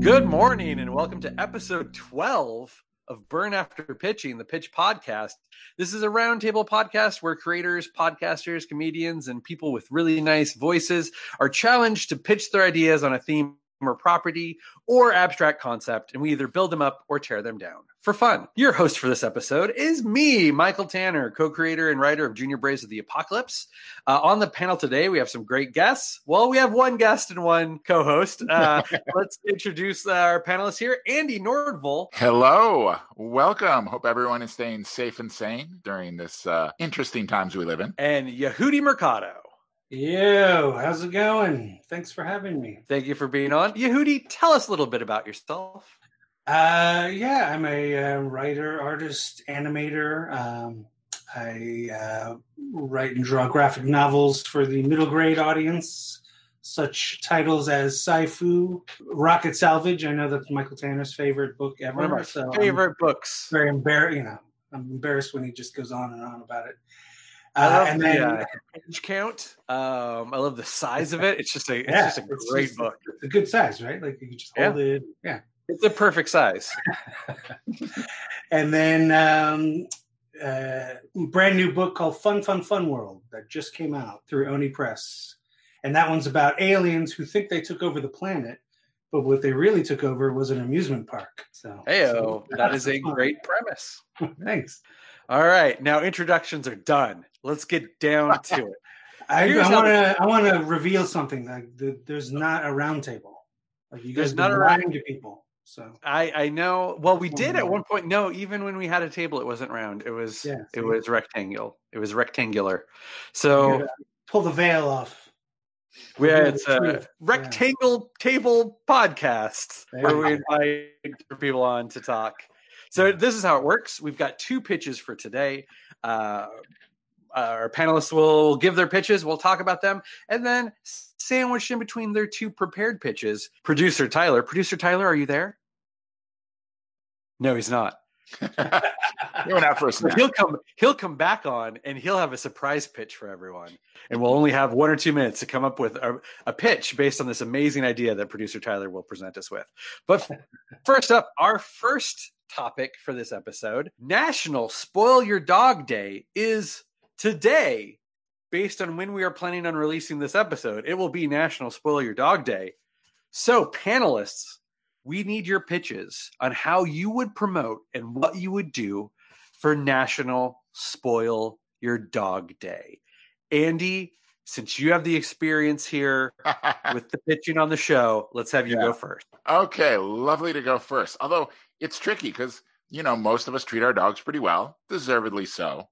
Good morning and welcome to episode 12 of Burn After Pitching, the Pitch Podcast. This is a roundtable podcast where creators, podcasters, comedians, and people with really nice voices are challenged to pitch their ideas on a theme or property or abstract concept, and we either build them up or tear them down for fun. Your host for this episode is me, Michael Tanner, co creator and writer of Junior Braves of the Apocalypse. Uh, on the panel today, we have some great guests. Well, we have one guest and one co host. Uh, let's introduce our panelists here Andy Nordvall. Hello, welcome. Hope everyone is staying safe and sane during this uh, interesting times we live in. And Yehudi Mercado. Yo, how's it going? Thanks for having me. Thank you for being on. Yehudi, tell us a little bit about yourself. Uh, yeah, I'm a uh, writer, artist, animator. Um, I uh, write and draw graphic novels for the middle grade audience, such titles as Sci-Fu, Rocket Salvage. I know that's Michael Tanner's favorite book ever. One of my so I'm favorite books. very embarrassed. You know, I'm embarrassed when he just goes on and on about it. I Uh, love and the then uh, page count. Um, I love the size of it. It's just a, it's yeah, just a it's great just- book. It's a good size, right? Like you can just hold it. Yeah. It's a perfect size. and then um, uh, brand new book called Fun Fun Fun World that just came out through Oni Press, and that one's about aliens who think they took over the planet, but what they really took over was an amusement park. So, Heyo, so that is a fun. great premise. Thanks. All right, now introductions are done. Let's get down to it. I how want to I want to reveal something. Like the, there's not a round table. Like you There's guys not a round- to people. So I I know. Well, we did at Oh, one point. No, even when we had a table, it wasn't round. It was Yeah, it was rectangle. It was rectangular. So pull the veil off. we Yeah, it's a rectangle table podcast where we invite people on to talk. So this is how it works. We've got two pitches for today. Uh, Uh, our panelists will give their pitches. We'll talk about them, and then sandwiched in between their two prepared pitches, producer Tyler. Producer Tyler, are you there? No, he's not. went out for a snack. he'll come. He'll come back on, and he'll have a surprise pitch for everyone. And we'll only have one or two minutes to come up with a, a pitch based on this amazing idea that producer Tyler will present us with. But first up, our first topic for this episode: National Spoil Your Dog Day is today. Based on when we are planning on releasing this episode, it will be National Spoil Your Dog Day. So, panelists, we need your pitches on how you would promote and what you would do for National Spoil Your Dog Day. Andy, since you have the experience here with the pitching on the show, let's have you Yeah. go first. okay, lovely to go first. Although it's tricky because, you know, most of us treat our dogs pretty well, deservedly so.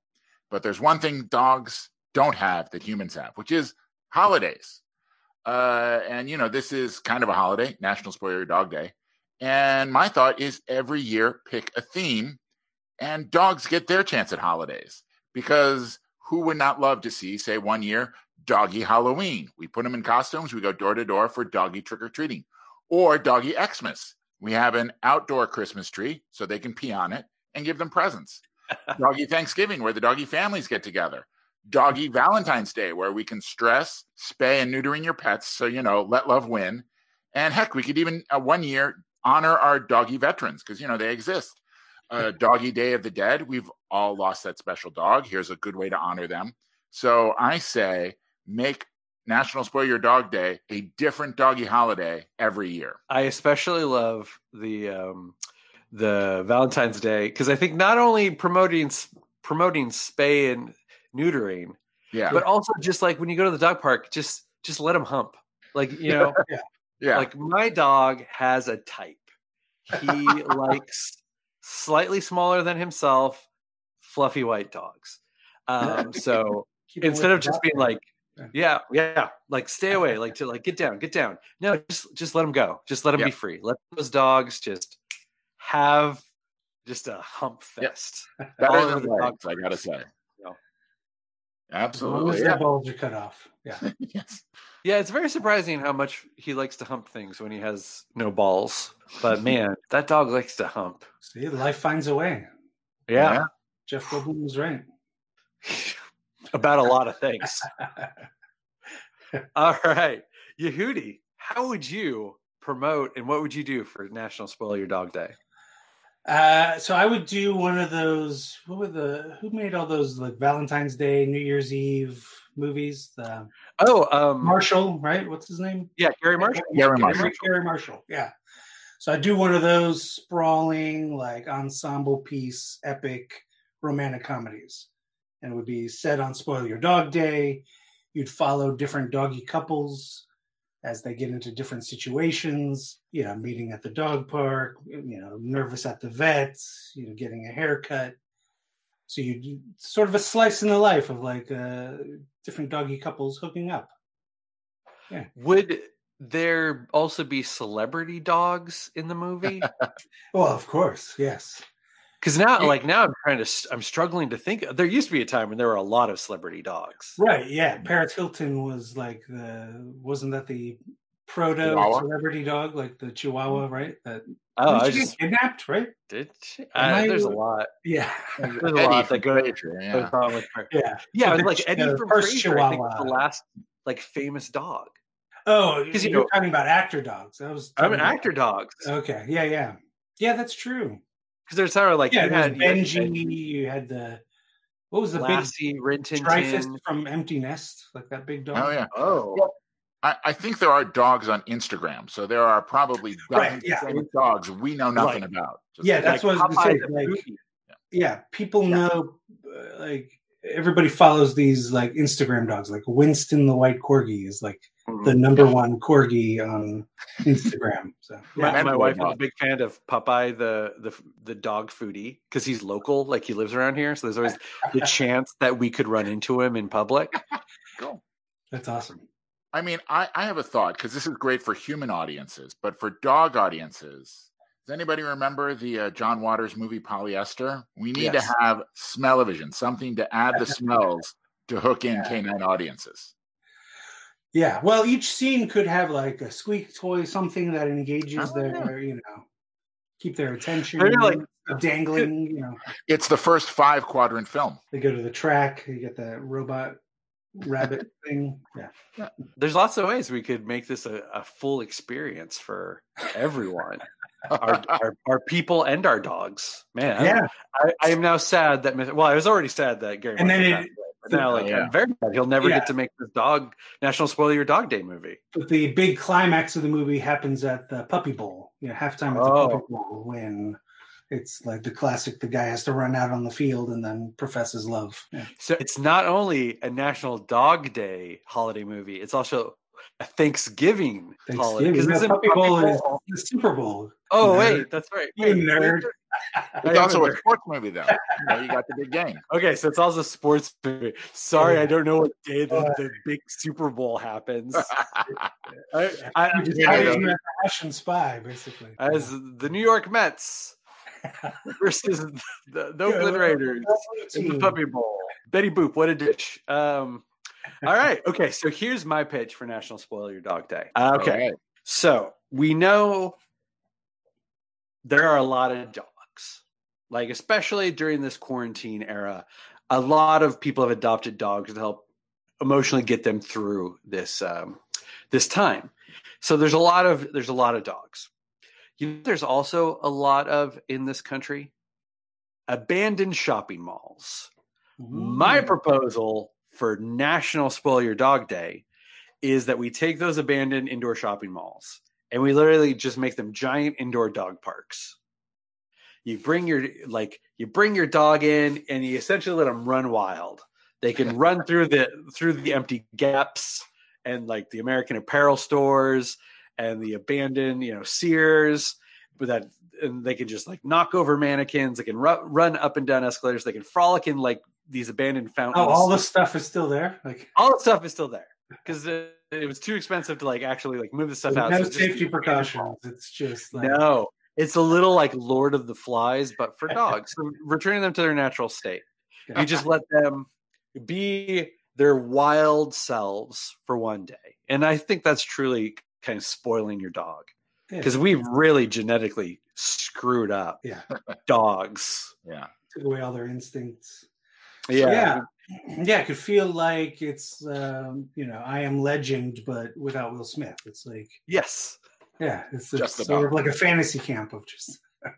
But there's one thing dogs don't have that humans have, which is holidays. Uh, and, you know, this is kind of a holiday, National Spoil Your Dog Day. And my thought is every year pick a theme and dogs get their chance at holidays because who would not love to see, say, one year, doggy Halloween? We put them in costumes, we go door to door for doggy trick or treating, or doggy Xmas. We have an outdoor Christmas tree so they can pee on it and give them presents. Doggy Thanksgiving, where the doggy families get together. Doggy Valentine's Day, where we can stress, spay, and neutering your pets. So, you know, let love win. And heck, we could even uh, one year honor our doggy veterans because, you know, they exist. Uh, doggy Day of the Dead, we've all lost that special dog. Here's a good way to honor them. So I say make National Spoil Your Dog Day a different doggy holiday every year. I especially love the um, the Valentine's Day because I think not only promoting promoting spay and neutering, Yeah. but also just like when you go to the dog park, just just let them hump. Like you know, yeah. like my dog has a type. He likes slightly smaller than himself, fluffy white dogs. Um, so instead of just being like, Yeah. yeah, yeah, like stay away, like to like get down, get down. No, just just let them go. Just let them Yeah. be free. Let those dogs just have just a hump Yeah. fest. Better than the legs, dog I gotta say. Yeah. Absolutely. as Yeah. their balls are cut off. Yeah. yes. Yeah, it's very surprising how much he likes to hump things when he has no balls. But man, that dog likes to hump. See, life finds a way. Yeah. Yeah. Jeff Goldblum was right. about a lot of things. All right, Yehudi, how would you promote and what would you do for National Spoil Your Dog Day? Uh, so I would do one of those. What were the? Who made all those like Valentine's Day, New Year's Eve movies? The Oh, um, Marshall, right? What's his name? yeah, Garry Marshall. Garry Garry Marshall. Garry Marshall. Yeah. So I do one of those sprawling, like ensemble piece, epic romantic comedies, and it would be set on Spoil Your Dog Day. You'd follow different doggy couples as they get into different situations. You know, meeting at the dog park. You know, nervous at the vet. You know, getting a haircut. So you sort of a slice in the life of like uh, different doggy couples hooking up. Yeah. Would there also be celebrity dogs in the movie? Well, of course, yes. Because now, like now, I'm trying to, I'm struggling to think. There used to be a time when there were a lot of celebrity dogs. Right, yeah. Paris Hilton was like the wasn't that the proto Chihuahua? celebrity dog, like the Chihuahua, right? That Oh, I she just kidnapped, right? did. She? Uh, I- there's a lot. Yeah, There's a Eddie lot that goes, Frasier, goes yeah. on with her. yeah. Yeah, But the like Eddie from first Frasier. I think was the last like famous dog. Oh, 'Cause, you you're know- talking about actor dogs. I was I mean, actor dogs. Okay, yeah, yeah, yeah. That's true. Because there's sort of like yeah, you had you Benji. You had the what was the Lassie, big Rintintin. Dreyfuss from Empty Nest, like that big dog. Oh yeah. Oh, I, I think there are dogs on Instagram, so there are probably Right, yeah. dogs we know nothing Right. about. Just Yeah, like- that's what I was gonna say, like- Foodie. yeah people know uh, like everybody follows these like instagram dogs like winston the white corgi is like. The number one corgi on instagram so My, Yeah. my Menboy wife is a big fan of Popeye the the the dog foodie because he's local, like he lives around here. So there's always the chance that we could run into him in public. Cool. that's awesome I mean, I, I have a thought because this is great for human audiences, but for dog audiences, does anybody remember the uh, John Waters movie Polyester? We need Yes. to have smell-o-vision, something to add the smells to hook in canine audiences. Yeah well each scene could have like a squeak toy something that engages Oh, yeah. their you know keep their attention Maybe, like- a dangling you know It's the first five quadrant film. they go to the track you get the robot rabbit thing yeah There's lots of ways we could make this a, a full experience for everyone, our, our our people and our dogs. Man, I'm- yeah I, I am now sad that well, I was already sad that Garry. And then it- passed away, but now, like, Oh, yeah. I'm very sad he'll never Yeah. get to make this dog National Spoil Your Dog Day movie. But the big climax of the movie happens at the Puppy Bowl. You know, halftime at the Oh. Puppy Bowl when it's like the classic: the guy has to run out on the field and then professes love. Yeah. So it's not only a National Dog Day holiday movie; it's also a Thanksgiving, holiday. Thanksgiving. it's No, in Puppy Bowl is the Super Bowl. Oh nerd. wait, that's right. You Wait, nerd. I It's also a a sports movie, though. You, know, you got the big game. Okay, so it's also a sports movie. Sorry, Yeah. I don't know what day the, Uh, the big Super Bowl happens. I, I, You just Yeah, hire yeah. as a Russian spy, basically. as the New York Mets versus the, the Oakland Raiders in the Puppy Bowl. Betty Boop, what a dish. Um, all right, okay. So here's my pitch for National Spoil Your Dog Day. Okay, All right. so we know there are a lot of dogs, like especially during this quarantine era. A lot of people have adopted dogs to help emotionally get them through this um, this time. So there's a lot of there's a lot of dogs. You know, there's also a lot of in this country abandoned shopping malls. My Mm. proposal for National Spoil Your Dog Day is that we take those abandoned indoor shopping malls and we literally just make them giant indoor dog parks. You bring your like you bring your dog in and you essentially let them run wild. They can run through the through the empty gaps and like the American Apparel stores and the abandoned, you know, Sears, but that and they can just like knock over mannequins. They can ru- run up and down escalators. They can frolic in like these abandoned fountains. Oh, all the stuff is still there. Like all the stuff is still there because it, it was too expensive to like actually like move the stuff out. no so safety precautions. It's just like No, it's a little like Lord of the Flies, but for dogs. So returning them to their natural state. You just let them be their wild selves for one day, and I think that's truly kind of spoiling your dog yeah, because we've really genetically screwed up yeah, dogs. Yeah. took away all their instincts. Yeah, Yeah. Yeah, it could feel like it's um, you know I am Legend, but without Will Smith. It's like Yes. Yeah, it's, Just it's sort of like a fantasy camp of just,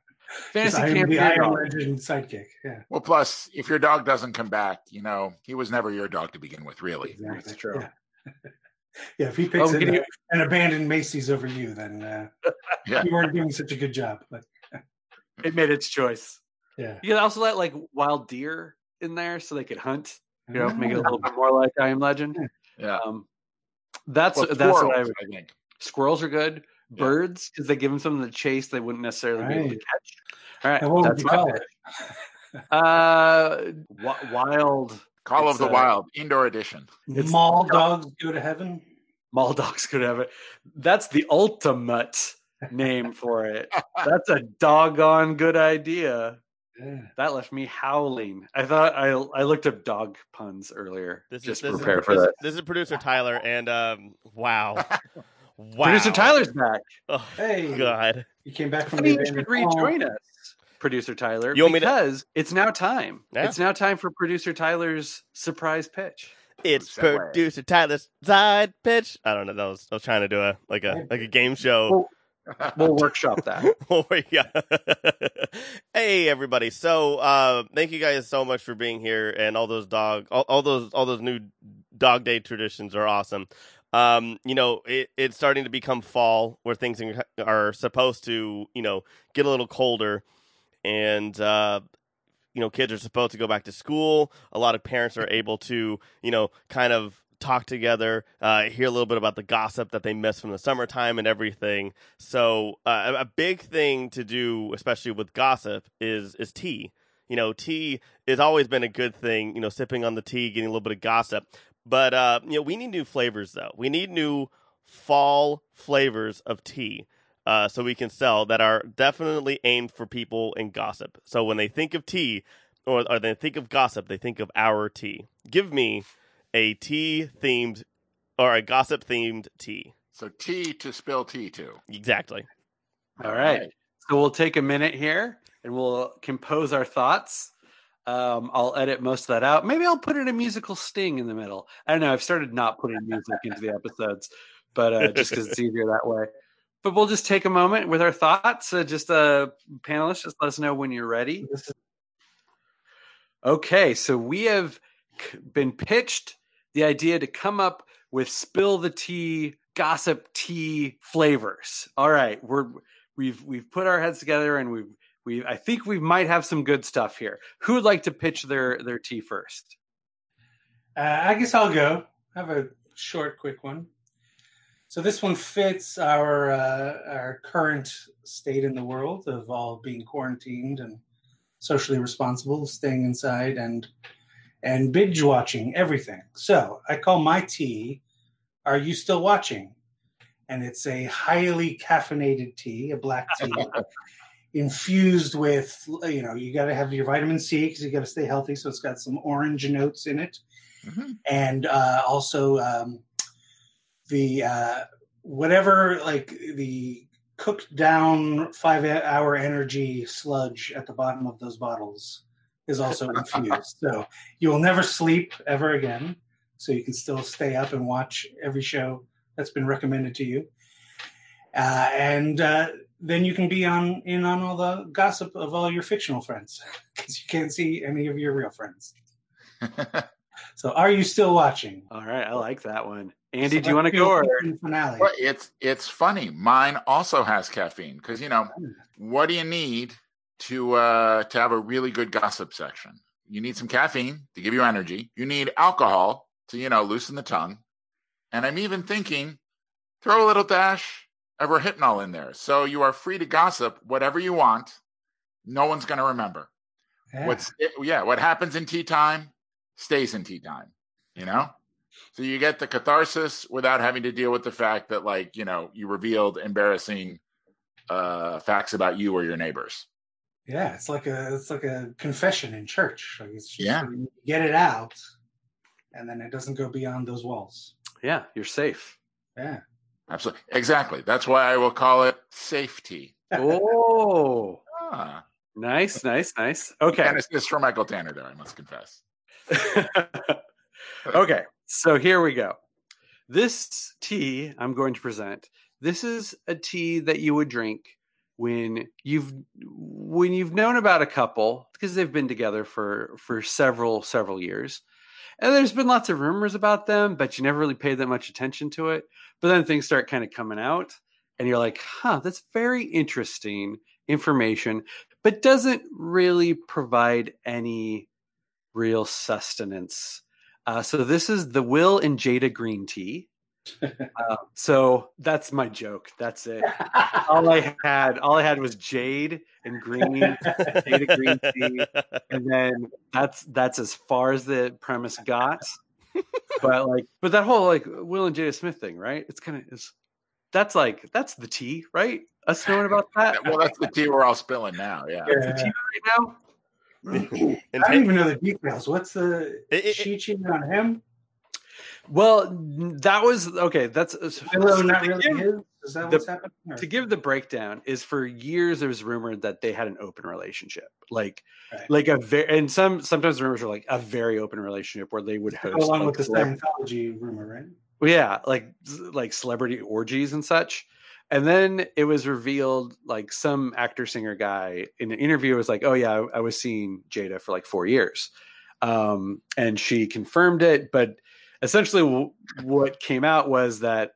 Fantasy just camp the your I am. Legend sidekick. Yeah, Well, plus, if your dog doesn't come back, you know, he was never your dog to begin with, really. exactly. That's true. Yeah. yeah, if he picks Oh, an, can you- an abandoned Macy's over you, then uh, Yeah. you weren't doing such a good job. But It made its choice. yeah, You could also let like wild deer in there so they could hunt. You know, make it a little bit more like I Am Legend. Yeah. Um, that's Well, that's what I would. I think. Squirrels are good. Yeah. Birds because they give them something to chase they wouldn't necessarily be able to catch. All right, And what would that's you my call pick. it? Uh, wi- wild Call It's, of the uh, Wild, indoor edition. It's- Mall dogs go to heaven. mall dogs could have it. That's the ultimate name for it. That's a doggone good idea. Yeah. That left me howling. I thought I I looked up dog puns earlier. This is just this is, prepare for this, that. this is producer Tyler, and um, wow, wow, Producer Tyler's back. Oh, Hey, God, you came back from Funny the you should abandoned mall. rejoin us, producer Tyler, You want me to- because it's now time. Yeah. It's now time for producer Tyler's surprise pitch. it's Segue. producer Tyler's side pitch. I don't know. That was I was trying to do a like a like a game show. We'll workshop that. Oh yeah. hey everybody. So uh thank you guys so much for being here and all those dog all, all those all those new dog day traditions are awesome. Um, you know, it, it's starting to become fall where things are- supposed to, you know, get a little colder and uh you know, kids are supposed to go back to school. A lot of parents are able to, you know, kind of talk together, uh, hear a little bit about the gossip that they missed from the summertime and everything. So uh, a big thing to do, especially with gossip, is is tea. You know, tea has always been a good thing. You know, sipping on the tea, getting a little bit of gossip. But uh, you know, we need new flavors though. We need new fall flavors of tea. Uh, so we can sell that are definitely aimed for people in gossip. So when they think of tea, or, or they think of gossip, they think of our tea. Give me a tea themed or a gossip themed tea. So tea to spill tea to. Exactly. All right. So we'll take a minute here and we'll compose our thoughts. Um, I'll edit most of that out. Maybe I'll put in a musical sting in the middle. I don't know. I've started not putting music into the episodes, but uh, just because it's easier that way. But we'll just take a moment with our thoughts. Uh, just uh, panelists, just let us know when you're ready. Okay, so we have c- been pitched the idea to come up with spill the tea, gossip tea flavors. All right, we're we've we've put our heads together and we've we I think we might have some good stuff here. Who would like to pitch their their tea first? Uh, I guess I'll go. I have a short, quick one. So this one fits our uh, our current state in the world of all being quarantined and socially responsible, staying inside and and binge watching everything. So I call my tea. Are you still watching? And it's a highly caffeinated tea, a black tea, infused with you know you got to have your vitamin C because you got to stay healthy. So it's got some orange notes in it Mhm. and uh, also um, the uh, whatever like the cooked down five hour energy sludge at the bottom of those bottles is also infused. so you will never sleep ever again. So you can still stay up and watch every show that's been recommended to you, uh, and uh, then you can be on in on all the gossip of all your fictional friends because you can't see any of your real friends. So, are you still watching? All right, I like that one. Andy, So do you want to go? Or? finale? Well, it's it's funny. Mine also has caffeine because you know what do you need to uh, to have a really good gossip section? You need some caffeine to give you energy. You need alcohol to you know loosen the tongue, and I'm even thinking throw a little dash of Rohypnol in there, so you are free to gossip whatever you want. No one's going to remember Yeah. what's yeah what happens in tea time stays in tea time. You know. So you get the catharsis without having to deal with the fact that, like, you know, you revealed embarrassing uh, facts about you or your neighbors. yeah, it's like a it's like a confession in church. Like it's just, Yeah. you get it out, and then it doesn't go beyond those walls. Yeah, you're safe. Yeah, Absolutely, exactly. That's why I will call it safety. Oh, Ah. nice, nice, nice. Okay. And it's, it's from Michael Tanner there, I must confess. okay, so here we go. This tea I'm going to present. This is a tea that you would drink when you've when you've known about a couple because they've been together for for several several years and there's been lots of rumors about them but you never really paid that much attention to it. But then things start kind of coming out and you're like huh that's very interesting information but doesn't really provide any real sustenance. Uh, so this is the will and jada green tea uh, so that's my joke. That's it. all I had, all I had was jade and green, jade and green tea, and then that's that's as far as the premise got. But like, but that whole like Will and Jada Smith thing, right? It's kind of is that's like that's the tea, right? Us knowing about that. well, that's the tea we're all spilling now. Yeah. Yeah. That's the tea right now. I don't even know the details. What's the It- it- she cheating on him? Well, that was okay. That's Willow not to really give-? Is that the- what's happening? Or- to give the breakdown is for years there was rumored that they had an open relationship like Right. like a very and some sometimes rumors are like a very open relationship where they would host along like, with the Scientology rumor, right? Yeah like like celebrity orgies and such and then it was revealed like some actor singer guy in an interview was like oh yeah I, I was seeing jada for like four years um and she confirmed it but essentially w- what came out was that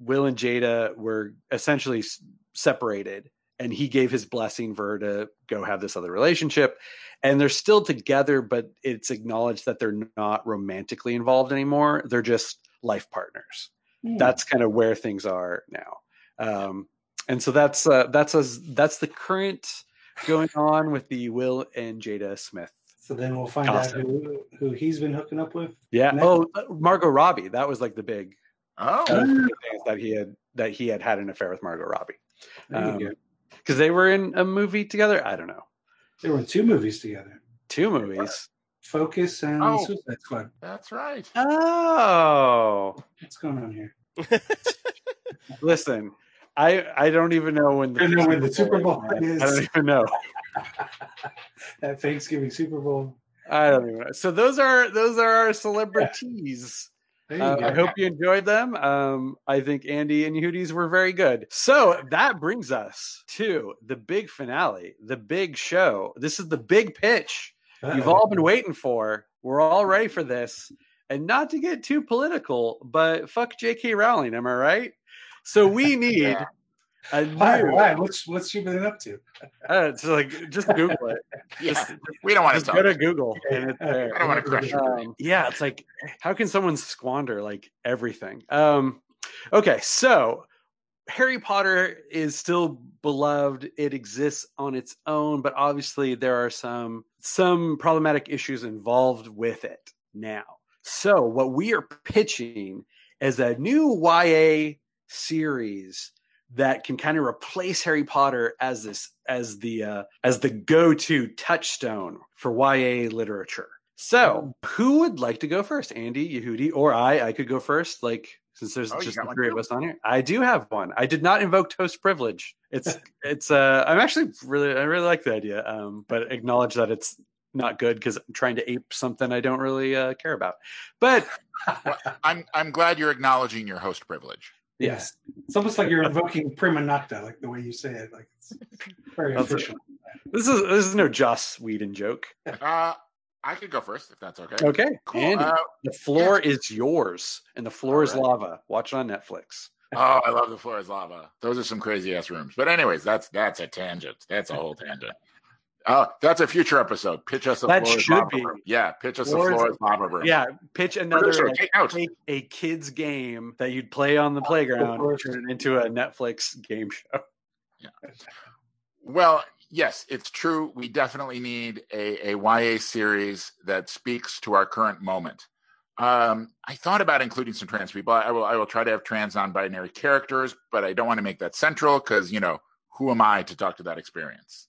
will and jada were essentially s- separated and he gave his blessing for her to go have this other relationship. And they're still together but it's acknowledged that they're not romantically involved anymore. They're just life partners. Hmm. that's kind of where things are now. Um, and so that's uh, that's as that's the current going on with the will and jada smith so then we'll find Gossip. out who, who he's been hooking up with. yeah Next. oh uh, margot robbie that was like the big Oh, that was the big thing, is that he had that he had had an affair with margot robbie There you Um, because they were in a movie together i don't know They were in two movies together: two movies Focus and Oh. Suicide Squad. that's right. oh What's going on here? listen i i don't even know when the I know when the Super Bowl is. i don't even know that Thanksgiving Super Bowl. I don't even know. So those are those are our celebrities. Uh. I hope you enjoyed them. Um, I think Andy and Yehudi's were very good. So that brings us to the big finale, the big show. This is the big pitch you've all been waiting for. We're all ready for this. And not to get too political, but fuck J.K. Rowling, am I right? So we need Yeah. A Why? Why? What's what's she been up to? Uh, it's like just Google it. Yeah. Just, We don't want to go to Google and it's there. I don't want to crush your um, yeah it's like how can someone squander like everything um okay so harry potter is still beloved it exists on its own but obviously there are some some problematic issues involved with it now so what we are pitching is a new ya series that can kind of replace Harry Potter as this as the uh, as the go-to touchstone for YA literature. So, who would like to go first? Andy, Yehudi, or I? I could go first. Like since there's Oh, just the three of us on here, I do have one. I did not invoke toast privilege. It's it's. uh I'm actually really I really like the idea, um, but acknowledge that it's not good because I'm trying to ape something I don't really uh, care about. But I'm I'm glad you're acknowledging your host privilege. Yes, It's almost like you're invoking prima nocta, like the way you say it. Like it's very That's it. official. this is this is no Joss Whedon joke. Uh, I could go first if that's okay. Okay, Cool. Andy. Uh, The floor is yours, and the floor is lava. Watch it on Netflix. oh, I love the floor is lava. Those are some crazy ass rooms. But anyways, that's that's a tangent. That's a whole tangent. Oh, that's a future episode. Pitch us a That should be. room. Yeah, pitch us a floor lava room. Yeah, pitch another Producer, like, take notes. take a kids game that you'd play on the playground, and turn it into a Netflix game show. Yeah. Well, yes, it's true. We definitely need a, a YA series that speaks to our current moment. Um, I thought about including some trans people. I will. I will try to have trans non-binary characters, but I don't want to make that central because you know who am I to talk to that experience?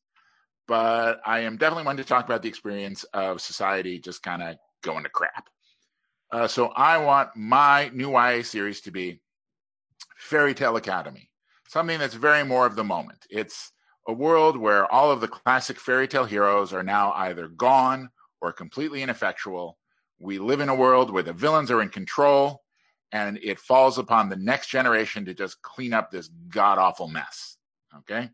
But I am definitely one to talk about the experience of society just kind of going to crap. Uh, so I want my new YA series to be Fairy Tale Academy, something that's very more of the moment. It's a world where all of the classic fairy tale heroes are now either gone or completely ineffectual, we live in a world where the villains are in control, and it falls upon the next generation to just clean up this god awful mess. Okay.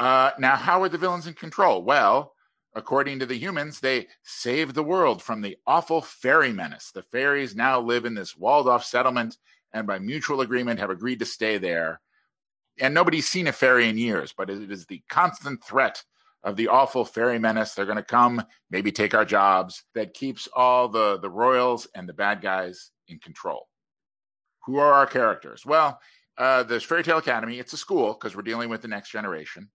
Uh, now, how are the villains in control? Well, according to the humans, they saved the world from the awful fairy menace. The fairies now live in this walled off settlement and by mutual agreement have agreed to stay there. And nobody's seen a fairy in years, but it is the constant threat of the awful fairy menace. They're going to come, maybe take our jobs, that keeps all the, the royals and the bad guys in control. Who are our characters? Well, uh, there's Fairy Tale Academy. It's a school because we're dealing with the next generation.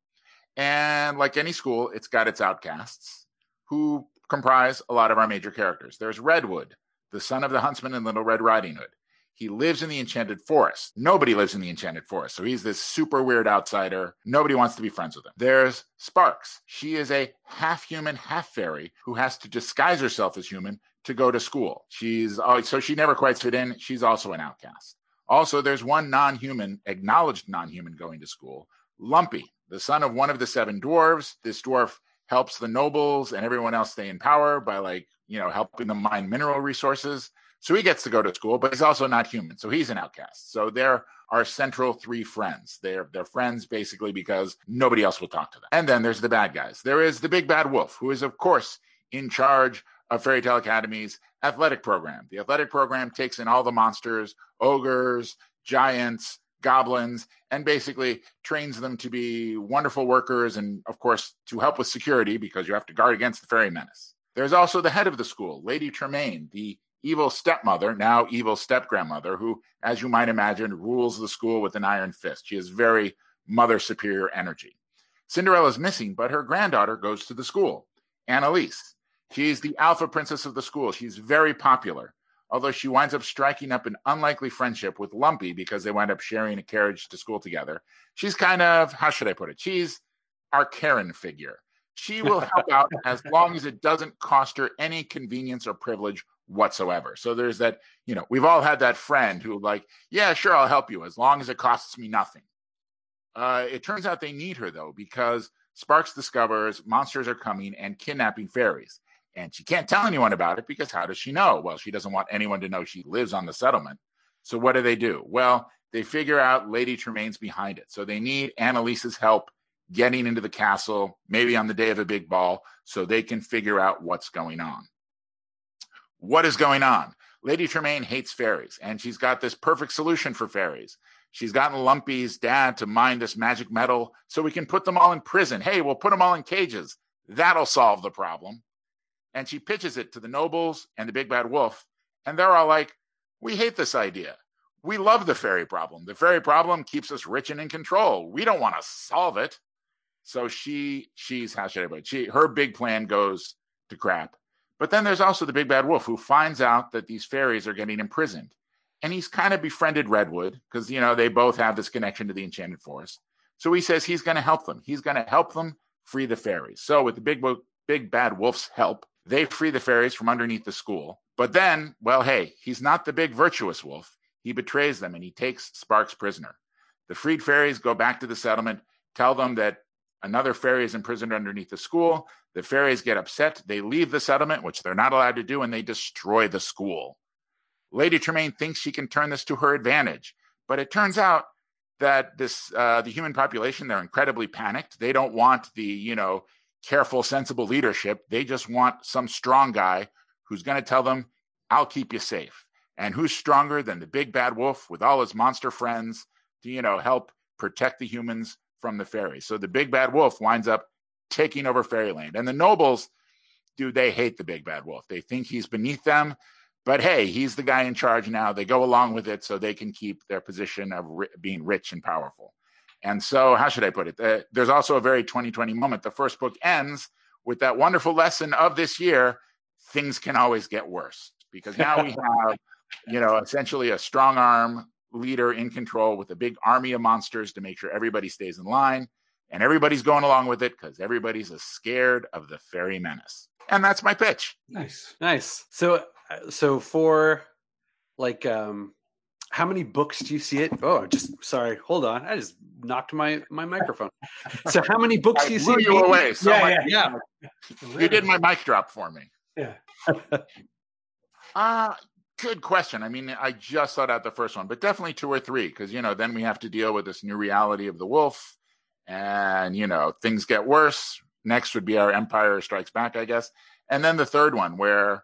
And like any school, it's got its outcasts who comprise a lot of our major characters. There's Redwood, the son of the huntsman in Little Red Riding Hood. He lives in the Enchanted Forest. Nobody lives in the Enchanted Forest. So he's this super weird outsider. Nobody wants to be friends with him. There's Sparks. She is a half human, half fairy who has to disguise herself as human to go to school. She's so she never quite fit in. She's also an outcast. Also, there's one non human, acknowledged non human going to school, Lumpy, the son of one of the seven dwarves. This dwarf helps the nobles and everyone else stay in power by like, you know, helping them mine mineral resources. So he gets to go to school, but he's also not human. So he's an outcast. So there are central three friends. They're they're friends basically because nobody else will talk to them. And then there's the bad guys. There is the big bad wolf, who is of course in charge of Fairy Tale Academy's athletic program. The athletic program takes in all the monsters, ogres, giants, goblins, and basically trains them to be wonderful workers and, of course, to help with security because you have to guard against the fairy menace. There's also the head of the school, Lady Tremaine, the evil stepmother, now evil step grandmother, who, as you might imagine, rules the school with an iron fist. She has very mother superior energy. Cinderella's missing, but her granddaughter goes to the school, Annalise. She's the alpha princess of the school. She's very popular, although she winds up striking up an unlikely friendship with Lumpy because they wind up sharing a carriage to school together. She's kind of, how should I put it? She's our Karen figure. She will help out as long as it doesn't cost her any convenience or privilege whatsoever. So there's that, you know, we've all had that friend who like, yeah, sure, I'll help you as long as it costs me nothing. Uh, it turns out they need her though, because Sparks discovers monsters are coming and kidnapping fairies. And she can't tell anyone about it because how does she know? Well, she doesn't want anyone to know she lives on the settlement. So what do they do? Well, they figure out Lady Tremaine's behind it. So they need Annalise's help getting into the castle, maybe on the day of a big ball, so they can figure out what's going on. What is going on? Lady Tremaine hates fairies, and she's got this perfect solution for fairies. She's gotten Lumpy's dad to mine this magic metal so we can put them all in prison. Hey, we'll put them all in cages. That'll solve the problem. And she pitches it to the nobles and the big bad wolf, and they're all like, We hate this idea. We love the fairy problem. The fairy problem keeps us rich and in control. We don't want to solve it. So she, she's how should I put it? She, her big plan goes to crap. But then there's also the big bad wolf who finds out that these fairies are getting imprisoned. And he's kind of befriended Redwood because, you know, they both have this connection to the Enchanted Forest. So he says he's going to help them. He's going to help them free the fairies. So with the big, big bad wolf's help, they free the fairies from underneath the school. But then, well, hey, he's not the big virtuous wolf. He betrays them and he takes Sparks prisoner. The freed fairies go back to the settlement, tell them that another fairy is imprisoned underneath the school. The fairies get upset. They leave the settlement, which they're not allowed to do, and they destroy the school. Lady Tremaine thinks she can turn this to her advantage, but it turns out that this uh, the human population they're incredibly panicked. They don't want the you know careful, sensible leadership. They just want some strong guy who's going to tell them, "I'll keep you safe." And who's stronger than the big bad wolf with all his monster friends to you know help protect the humans from the fairies? So the big bad wolf winds up taking over fairyland. And the nobles, do they hate the big bad wolf. They think he's beneath them. But hey, he's the guy in charge now. They go along with it so they can keep their position of ri- being rich and powerful. And so, how should I put it? Uh, there's also a very 2020 moment. The first book ends with that wonderful lesson of this year things can always get worse because now we have, you know, essentially a strong arm leader in control with a big army of monsters to make sure everybody stays in line and everybody's going along with it because everybody's scared of the fairy menace. And that's my pitch. Nice. Nice. So, uh, so for like, um, how many books do you see it? Oh, just sorry. Hold on. I just knocked my my microphone. So, how many books do you see? You away. So yeah, yeah, yeah. You did my mic drop for me. Yeah. Uh good question. I mean, I just thought out the first one, but definitely two or three, because you know, then we have to deal with this new reality of the wolf, and you know, things get worse. Next would be our Empire Strikes Back, I guess, and then the third one where,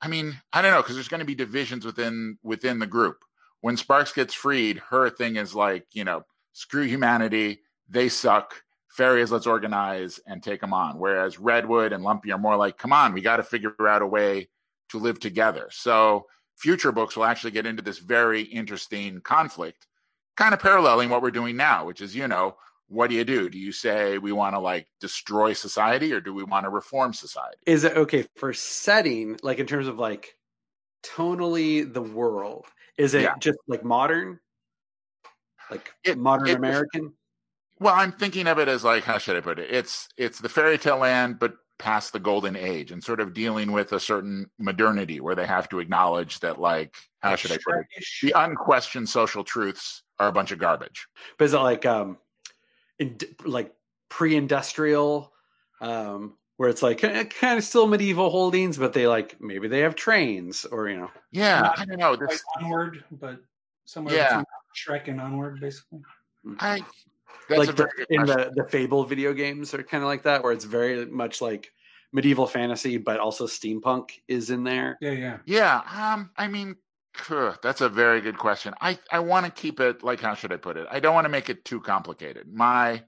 I mean, I don't know, because there's going to be divisions within within the group. When Sparks gets freed, her thing is like, you know, screw humanity, they suck. Fairies, let's organize and take them on. Whereas Redwood and Lumpy are more like, come on, we got to figure out a way to live together. So future books will actually get into this very interesting conflict, kind of paralleling what we're doing now, which is, you know, what do you do? Do you say we want to like destroy society or do we want to reform society? Is it okay for setting, like in terms of like tonally the world? Is it Yeah. just like modern? Like It- modern it- American? Well, I'm thinking of it as like, how should I put it? It's it's the fairy tale land, but past the golden age and sort of dealing with a certain modernity where they have to acknowledge that like, how should I put it? The unquestioned social truths are a bunch of garbage. But is it like um in, like pre-industrial um where it's like kind of still medieval holdings but they like maybe they have trains or you know Yeah, Not I don't know. Like This onward, but somewhere Yeah. between Shrek and onward, basically. I that's a like the, good in question. the the fable video games are kind of like that where it's very much like medieval fantasy but also steampunk is in there Yeah, yeah. Yeah, um, I mean, phew, that's a very good question. I I want to keep it like how should I put it? I don't want to make it too complicated. My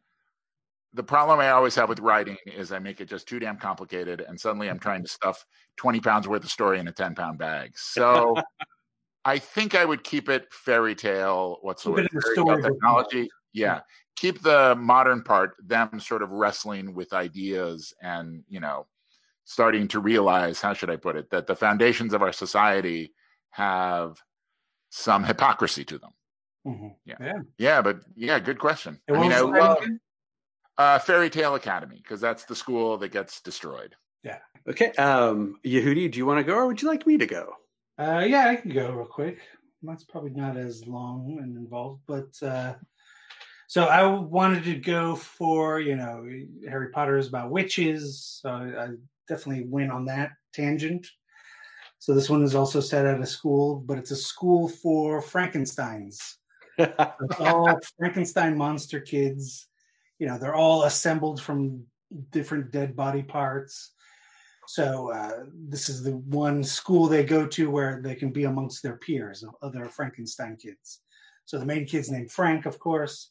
the problem I always have with writing is I make it just too damn complicated, and suddenly I'm trying to stuff twenty pounds worth of story in a ten pound bag. So I think I would keep it fairy tale. What's the Keep word? it in the Fairy technology. Yeah, keep the modern part. Them sort of wrestling with ideas and you know starting to realize how should I put it that the foundations of our society have some hypocrisy to them. Mhm. Yeah. yeah. Yeah, but yeah, good question. I mean, I love? Uh, Fairy Tale Academy because that's the school that gets destroyed. Yeah. Okay um yehudi do you want to go or would you like me to go Uh, yeah, I can go real quick. That's probably not as long and involved, but uh, so I wanted to go for you know Harry Potter is about witches, so I, I definitely went on that tangent. So this one is also set at a school, but it's a school for Frankenstein's. It's all Frankenstein monster kids. You know, they're all assembled from different dead body parts. So uh, this is the one school they go to where they can be amongst their peers, other Frankenstein kids. So the main kid's named Frank, of course,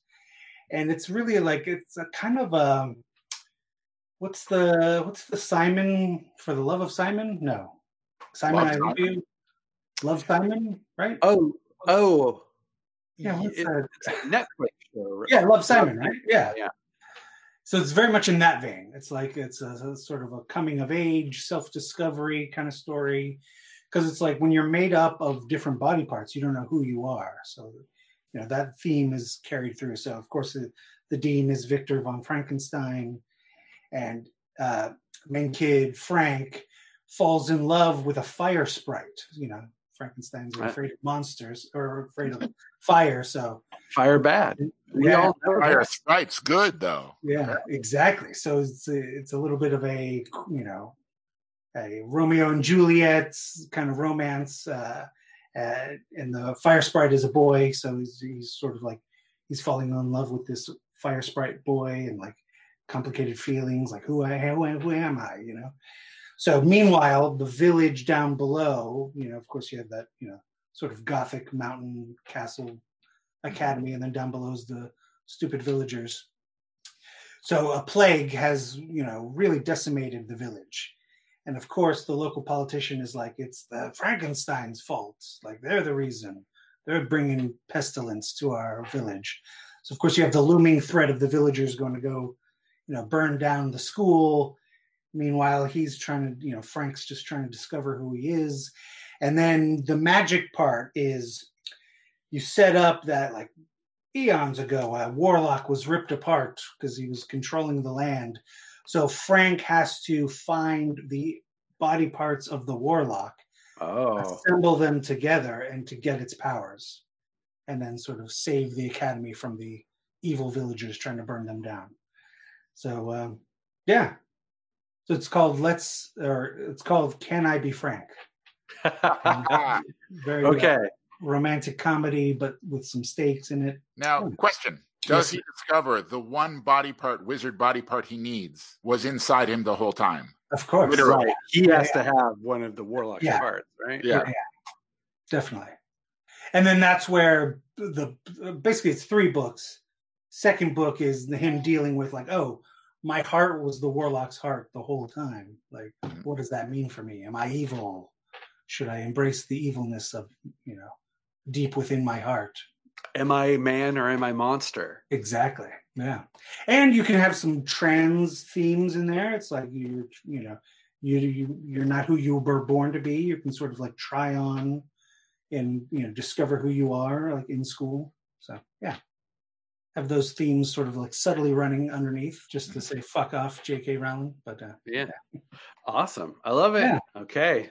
and it's really like it's a kind of a what's the what's the Simon for the love of Simon? No, Simon, Love I love you. Love Simon, right? oh oh Yeah, what's It- that? it's a netflix show right? Yeah, Love Simon, right? Yeah. Yeah. So it's very much in that vein. It's like it's a, a sort of a coming of age, self discovery kind of story. Because it's like when you're made up of different body parts, you don't know who you are. So, you know, that theme is carried through. So, of course, the, the dean is Victor von Frankenstein, and uh, main kid, Frank, falls in love with a fire sprite. You know, Frankenstein's Right. afraid of monsters or afraid of fire. So, fire bad we Yeah. all know Fire that. Sprite's good though. Yeah, exactly. So it's a, it's a little bit of a you know a Romeo and Juliet kind of romance, uh, uh, and the fire sprite is a boy, so he's, he's sort of like he's falling in love with this fire sprite boy, and like complicated feelings, like who I who, who am I, you know. So meanwhile, the village down below, you know, of course, you have that you know sort of gothic mountain castle mm-hmm. academy, and then down below is the stupid villagers. So a plague has, you know, really decimated the village. And of course, the local politician is like, it's the Frankenstein's fault. Like they're the reason. They're bringing pestilence to our village. So of course, you have the looming threat of the villagers going to go, you know, burn down the school. Meanwhile, he's trying to, you know, Frank's just trying to discover who he is. And then the magic part is you set up that like eons ago, a warlock was ripped apart because he was controlling the land. So Frank has to find the body parts of the warlock, oh assemble them together, and to get its powers, and then sort of save the academy from the evil villagers trying to burn them down. So um, yeah, so it's called Let's or it's called Can I Be Frank? Very uh, okay. romantic comedy, but with some stakes in it. Now, Oh. question. Does Yes, he discover the one body part, wizard body part he needs was inside him the whole time? Of course, Literally. Right. He Yeah, has to have one of the warlock's Yeah. parts, right? Yeah. definitely. And then that's where the basically it's three books. Second book is the, him dealing with like, oh, my heart was the warlock's heart the whole time. Like, Mhm. what does that mean for me? Am I evil? Should I embrace the evilness of you know deep within my heart? Am I man or am I monster? Exactly. Yeah. And you can have some trans themes in there. It's like you you know, you you you're not who you were born to be. You can sort of like try on and you know discover who you are like in school. So yeah. Have those themes sort of like subtly running underneath just to say fuck off JK Rowling. But uh Yeah. Awesome. I love it. Yeah. Okay.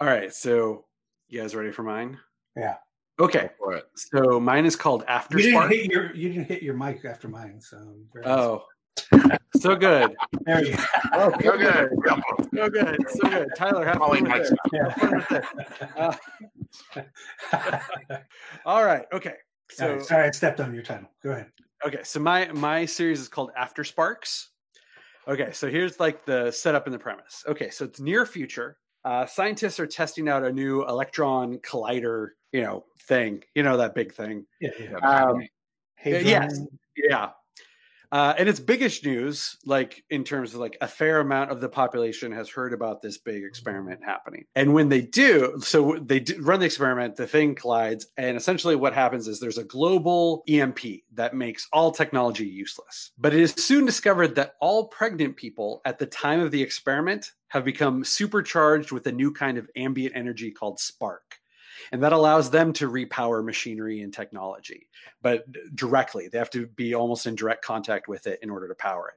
All right. So you guys ready for mine? Yeah. Okay. For it. So mine is called After you didn't hit your you didn't hit your mic after mine, so Oh. So good. there you go. Oh, So good. So good. So good. Tyler, have Molly fun with it. Yeah. Fun with it. Uh, all right. Okay. So right, sorry, I stepped on your title. Go ahead. Okay, so my my series is called After Sparks. Okay, so here's like the setup and the premise. Okay, so it's near future. Uh, scientists are testing out a new electron collider, you know, thing. You know that big thing. Yeah, yeah. Um, yes. Yeah. Uh, and it's biggish news, like in terms of like a fair amount of the population has heard about this big experiment happening. And when they do, so they do run the experiment, the thing collides, and essentially what happens is there's a global EMP that makes all technology useless. But it is soon discovered that all pregnant people at the time of the experiment have become supercharged with a new kind of ambient energy called spark. And that allows them to repower machinery and technology but directly. They have to be almost in direct contact with it in order to power it.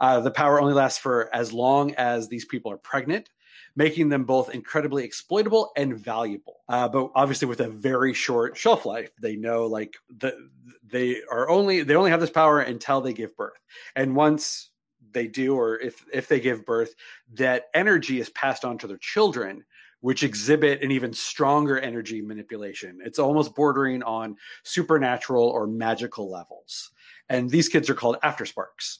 Uh, the power only lasts for as long as these people are pregnant, making them both incredibly exploitable and valuable. Uh, but obviously, with a very short shelf life, they know like the, they are only they only have this power until they give birth, and once they do, or if if they give birth, that energy is passed on to their children which exhibit an even stronger energy manipulation. It's almost bordering on supernatural or magical levels. And these kids are called aftersparks.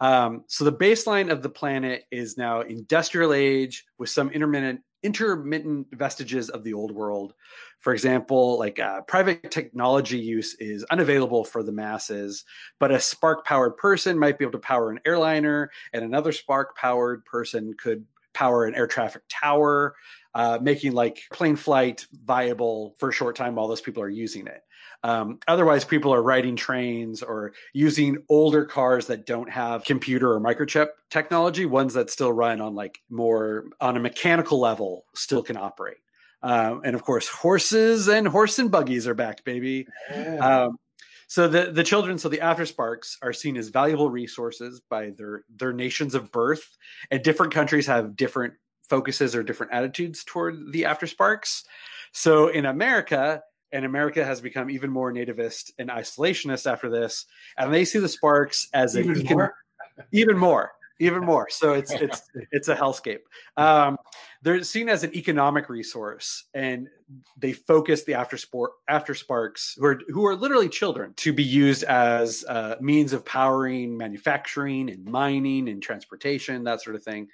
Um, so the baseline of the planet is now industrial age with some intermittent intermittent vestiges of the old world. For example, like uh, private technology use is unavailable for the masses, but a spark powered person might be able to power an airliner, and another spark powered person could power an air traffic tower, uh, making like plane flight viable for a short time while those people are using it. Um, otherwise, people are riding trains or using older cars that don't have computer or microchip technology, ones that still run on like more on a mechanical level, still can operate. Um, and of course, horses and horse and buggies are back, baby. Yeah. Um, so the the children, so the after sparks are seen as valuable resources by their their nations of birth, and different countries have different focuses or different attitudes toward the after sparks. So in America, and America has become even more nativist and isolationist after this, and they see the sparks as an Even econ- more? even more, even more. So it's it's it's a hellscape. Um, they're seen as an economic resource, and they focus the after sport after sparks who are who are literally children to be used as uh, means of powering manufacturing and mining and transportation, that sort of thing.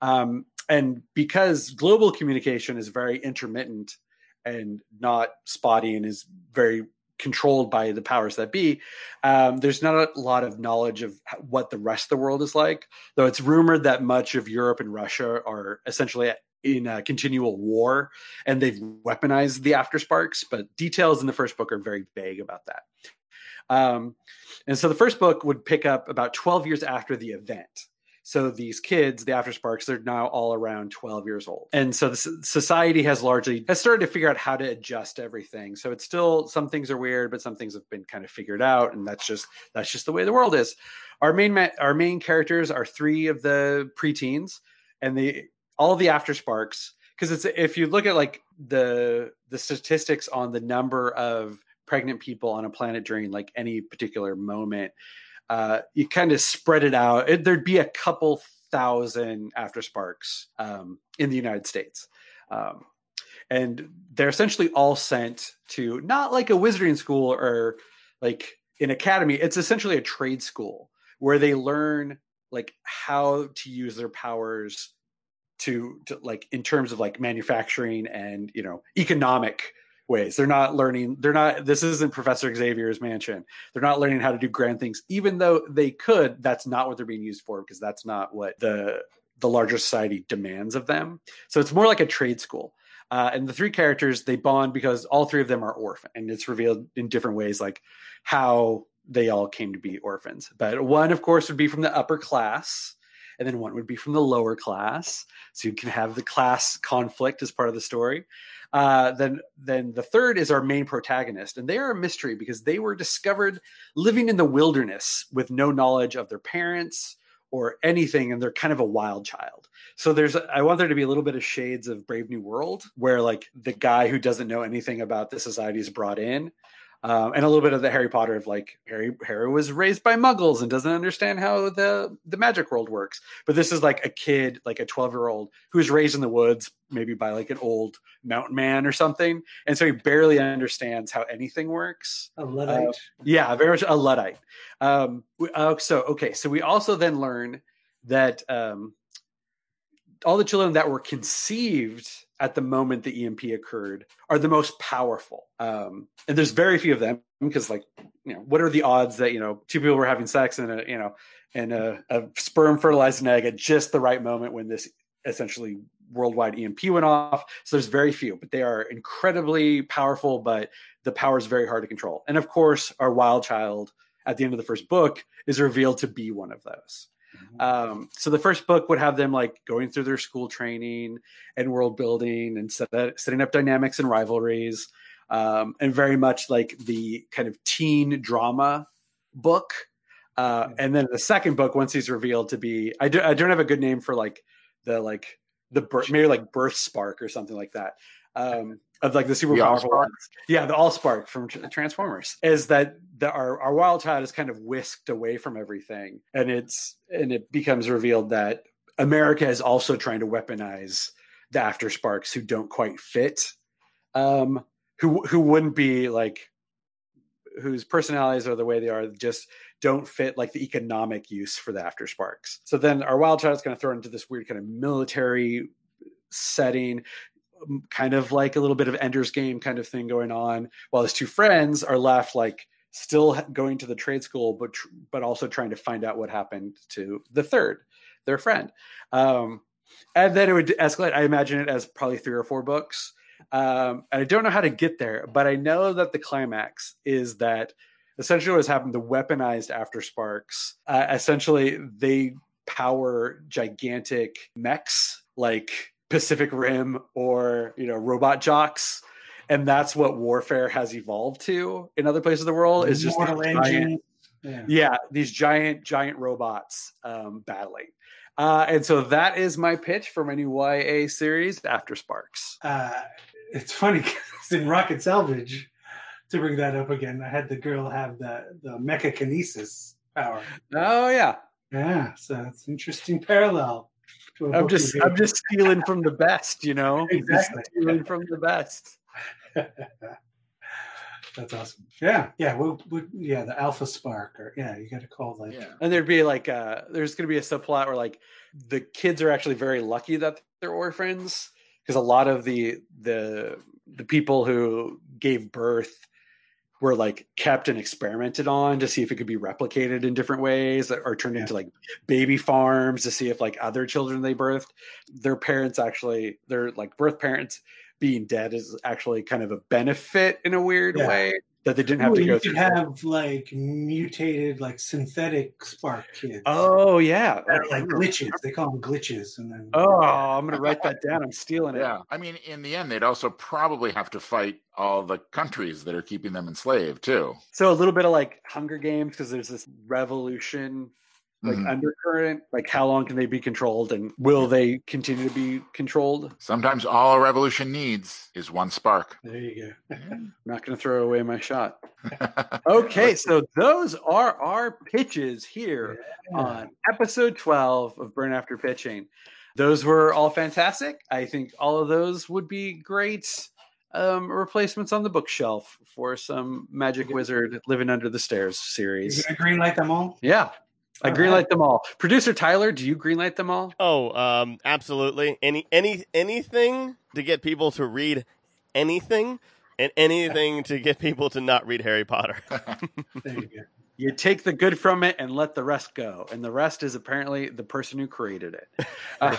Um, and because global communication is very intermittent and not spotty and is very controlled by the powers that be, um, there's not a lot of knowledge of what the rest of the world is like. Though it's rumored that much of Europe and Russia are essentially in a continual war and they've weaponized the aftersparks, but details in the first book are very vague about that. Um, and so the first book would pick up about 12 years after the event. So these kids, the aftersparks, they're now all around 12 years old. And so the society has largely has started to figure out how to adjust everything. So it's still some things are weird, but some things have been kind of figured out and that's just that's just the way the world is. Our main ma- our main characters are three of the preteens and the all the aftersparks because it's if you look at like the the statistics on the number of pregnant people on a planet during like any particular moment uh, you kind of spread it out. It, there'd be a couple thousand after sparks um, in the United States. Um, and they're essentially all sent to not like a wizarding school or like an academy. It's essentially a trade school where they learn like how to use their powers to, to like in terms of like manufacturing and you know economic ways. They're not learning, they're not, this isn't Professor Xavier's mansion. They're not learning how to do grand things, even though they could. That's not what they're being used for because that's not what the the larger society demands of them. So it's more like a trade school. Uh, and the three characters they bond because all three of them are orphan, and it's revealed in different ways, like how they all came to be orphans. But one, of course, would be from the upper class, and then one would be from the lower class. So you can have the class conflict as part of the story. Uh, then, then the third is our main protagonist, and they are a mystery because they were discovered living in the wilderness with no knowledge of their parents or anything, and they're kind of a wild child. So there's, I want there to be a little bit of shades of Brave New World, where like the guy who doesn't know anything about the society is brought in, um, and a little bit of the Harry Potter of like Harry Harry was raised by Muggles and doesn't understand how the the magic world works. But this is like a kid, like a twelve year old who's raised in the woods, maybe by like an old mountain man or something, and so he barely understands how anything works. A luddite, uh, yeah, very much a luddite. Um, uh, so okay, so we also then learn that um, all the children that were conceived at the moment the EMP occurred are the most powerful. Um, and there's very few of them because, like, you know, what are the odds that you know two people were having sex and a you know and a, a sperm fertilized an egg at just the right moment when this essentially worldwide EMP went off. So there's very few, but they are incredibly powerful. But the power is very hard to control. And of course, our wild child at the end of the first book is revealed to be one of those. Mm-hmm. Um, so the first book would have them like going through their school training and world building and set, setting up dynamics and rivalries, um, and very much like the kind of teen drama book. Uh, and then the second book, once he's revealed to be, I, do, I don't have a good name for like the like the birth, maybe like birth spark or something like that. Um, of like the super the powerful ones. Yeah, the All Spark from Transformers is that the, our our wild child is kind of whisked away from everything, and it's and it becomes revealed that America is also trying to weaponize the After Sparks who don't quite fit, um, who who wouldn't be like whose personalities are the way they are just don't fit like the economic use for the after sparks. So then our wild child is kind of thrown into this weird kind of military setting kind of like a little bit of Ender's Game kind of thing going on, while his two friends are left like still going to the trade school, but tr- but also trying to find out what happened to the third, their friend. Um, and then it would escalate. I imagine it as probably three or four books. Um, and I don't know how to get there, but I know that the climax is that essentially what has happened, the weaponized after sparks, uh, essentially they power gigantic mechs like Pacific Rim or you know Robot Jox, and that's what warfare has evolved to in other places of the world. Is just giant, yeah. yeah. these giant giant robots um, battling. Uh, and so that is my pitch for my new YA series, After Sparks. Uh, it's funny because in Rocket Salvage, to bring that up again, I had the girl have the the mecha kinesis power. Oh yeah, yeah. So it's interesting parallel. I'm just I'm just stealing from the best, you know. Exactly. stealing from the best. That's awesome. Yeah, yeah, we, we, yeah, the Alpha Spark, or yeah, you got to call like. Yeah. And there'd be like, uh there's going to be a subplot where like the kids are actually very lucky that they're orphans because a lot of the the the people who gave birth were like kept and experimented on to see if it could be replicated in different ways or turned yeah. into like baby farms to see if like other children they birthed their parents actually their like birth parents being dead is actually kind of a benefit in a weird yeah. way that they didn't have Ooh, to go you through. Could have like mutated, like synthetic spark kids. Oh yeah, like glitches. They call them glitches, and then. Oh, I'm gonna write that down. I'm stealing it. Yeah, I mean, in the end, they'd also probably have to fight all the countries that are keeping them enslaved too. So a little bit of like Hunger Games because there's this revolution like mm-hmm. undercurrent like how long can they be controlled and will they continue to be controlled sometimes all a revolution needs is one spark there you go i'm not going to throw away my shot okay so those are our pitches here yeah. on episode 12 of burn after pitching those were all fantastic. I think all of those would be great um, replacements on the bookshelf for some Magic Wizard Living Under the Stairs You series. gonna greenlight them all? Yeah, I All greenlight right. them all. Producer Tyler, do you greenlight them all? Oh, um, absolutely. Any any anything to get people to read anything, and anything to get people to not read Harry Potter. There you go. You take the good from it and let the rest go, and the rest is apparently the person who created it. Uh,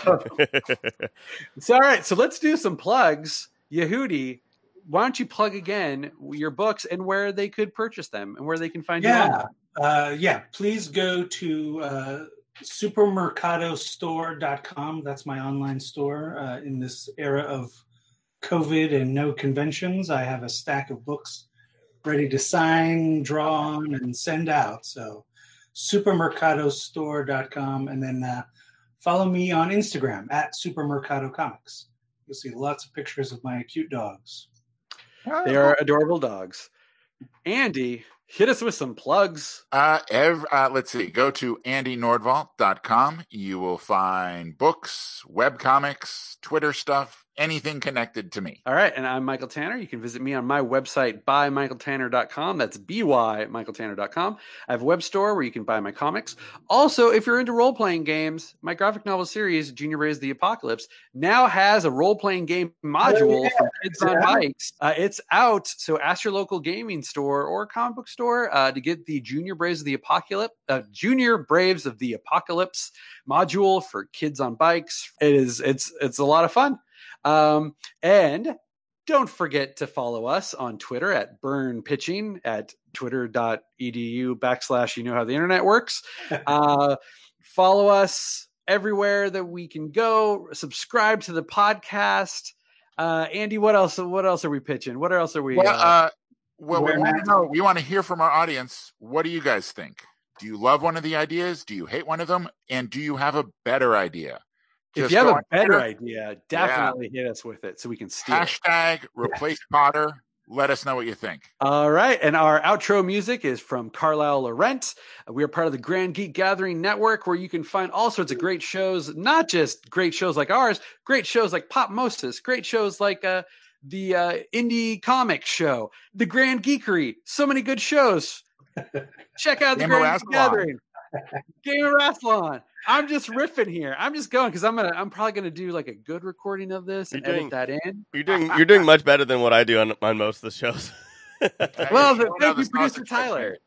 so, all right, so let's do some plugs. Yehudi, why don't you plug again your books and where they could purchase them and where they can find you? Yeah, online? uh, yeah. Please go to uh, supermercadostore.com. That's my online store. Uh, in this era of COVID and no conventions, I have a stack of books ready to sign, draw on, and send out. So, supermercadostore.com, and then uh, follow me on Instagram at supermercado comics. You'll see lots of pictures of my cute dogs. They are adorable dogs. Andy, hit us with some plugs. Uh, ev- uh, let's see. Go to andynordvalt.com. You will find books, web comics, Twitter stuff, anything connected to me. All right, and I'm Michael Tanner. You can visit me on my website, buymichaeltanner.com. That's B-Y, michaeltanner.com. I have a web store where you can buy my comics. Also, if you're into role-playing games, my graphic novel series, Junior Raise the Apocalypse, now has a role-playing game module yeah. for kids on bikes. Uh, it's out, so ask your local gaming store or comic book store uh, to get the Junior Braves of the Apocalypse, uh, Junior Braves of the Apocalypse module for kids on bikes. It is, it's, it's a lot of fun. Um, and don't forget to follow us on Twitter at Burn Pitching at twitter.edu backslash you know how the internet works. Uh, follow us everywhere that we can go. Subscribe to the podcast. Uh, Andy, what else? What else are we pitching? What else are we? Well, uh, uh, well, we Where want to know. We want to hear from our audience. What do you guys think? Do you love one of the ideas? Do you hate one of them? And do you have a better idea? If you have a better Twitter, idea, definitely hit us with it so we can steal. hashtag replace Potter. Let us know what you think. All right. And our outro music is from Carlisle Laurent. We are part of the Grand Geek Gathering Network, where you can find all sorts of great shows, not just great shows like ours, great shows like Pop Mostas, great shows like uh, the uh, Indie Comic Show, the Grand Geekery. So many good shows. Check out the Grand Geek. Gathering. Game of Rassilon. I'm just riffing here. I'm just going because I'm gonna. I'm probably gonna do like a good recording of this and You're doing- edit that in. You're doing you're doing much better than what I do on on most of the shows. Well, If you th- wanna know thank you, producer Tyler.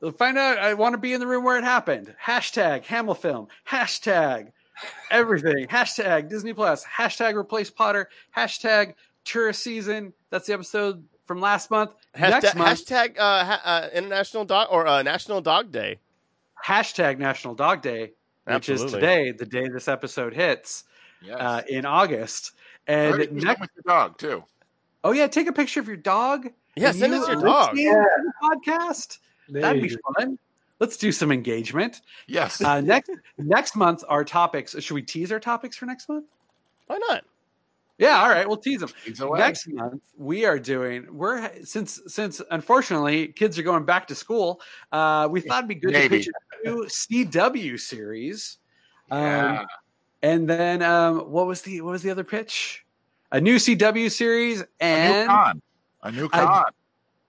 We'll find out. I want to be in the room where it happened. Hashtag Hamilfilm. Hashtag everything. Hashtag Disney Plus. Hashtag Replace Potter. Hashtag Tourist Season. That's the episode from last month. Next hashtag month, hashtag uh, ha- uh, International Dog or uh, National Dog Day. Hashtag National Dog Day, which is today, the day this episode hits Yes. uh, in August. And you can do next, something with your dog too. oh yeah, take a picture of your dog. Yeah, send you us your dog. listening to the podcast. There That'd be go. fun. Let's do some engagement. Yes. Uh, next next month, our topics. Should we tease our topics for next month? Why not? Yeah, all right, we'll tease them. It's. Next month, we are doing. We're since since unfortunately kids are going back to school. Uh, we thought it'd be good Maybe. to pitch a new CW series. Yeah. Um, and then um, what was the what was the other pitch? A new CW series a new and con. A new I- con.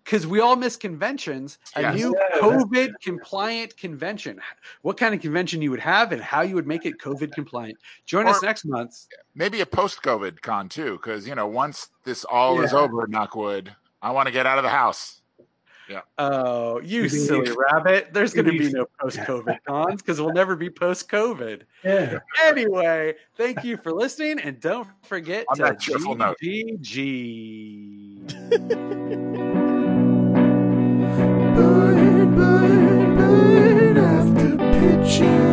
because we all miss conventions, a Yes. new Yeah, COVID compliant convention. What kind of convention you would have and how you would make it COVID compliant. Join us next month. Maybe a post-COVID con too, because you know once this all is Yeah. over, knockwood, I want to get out of the house. Oh, you Maybe- silly rabbit. There's going to be no post COVID cons because we'll never be post COVID. Yeah. Anyway, thank you for listening. And don't forget On to that cheerful note. GGG. Burn, burn, burn after pitching.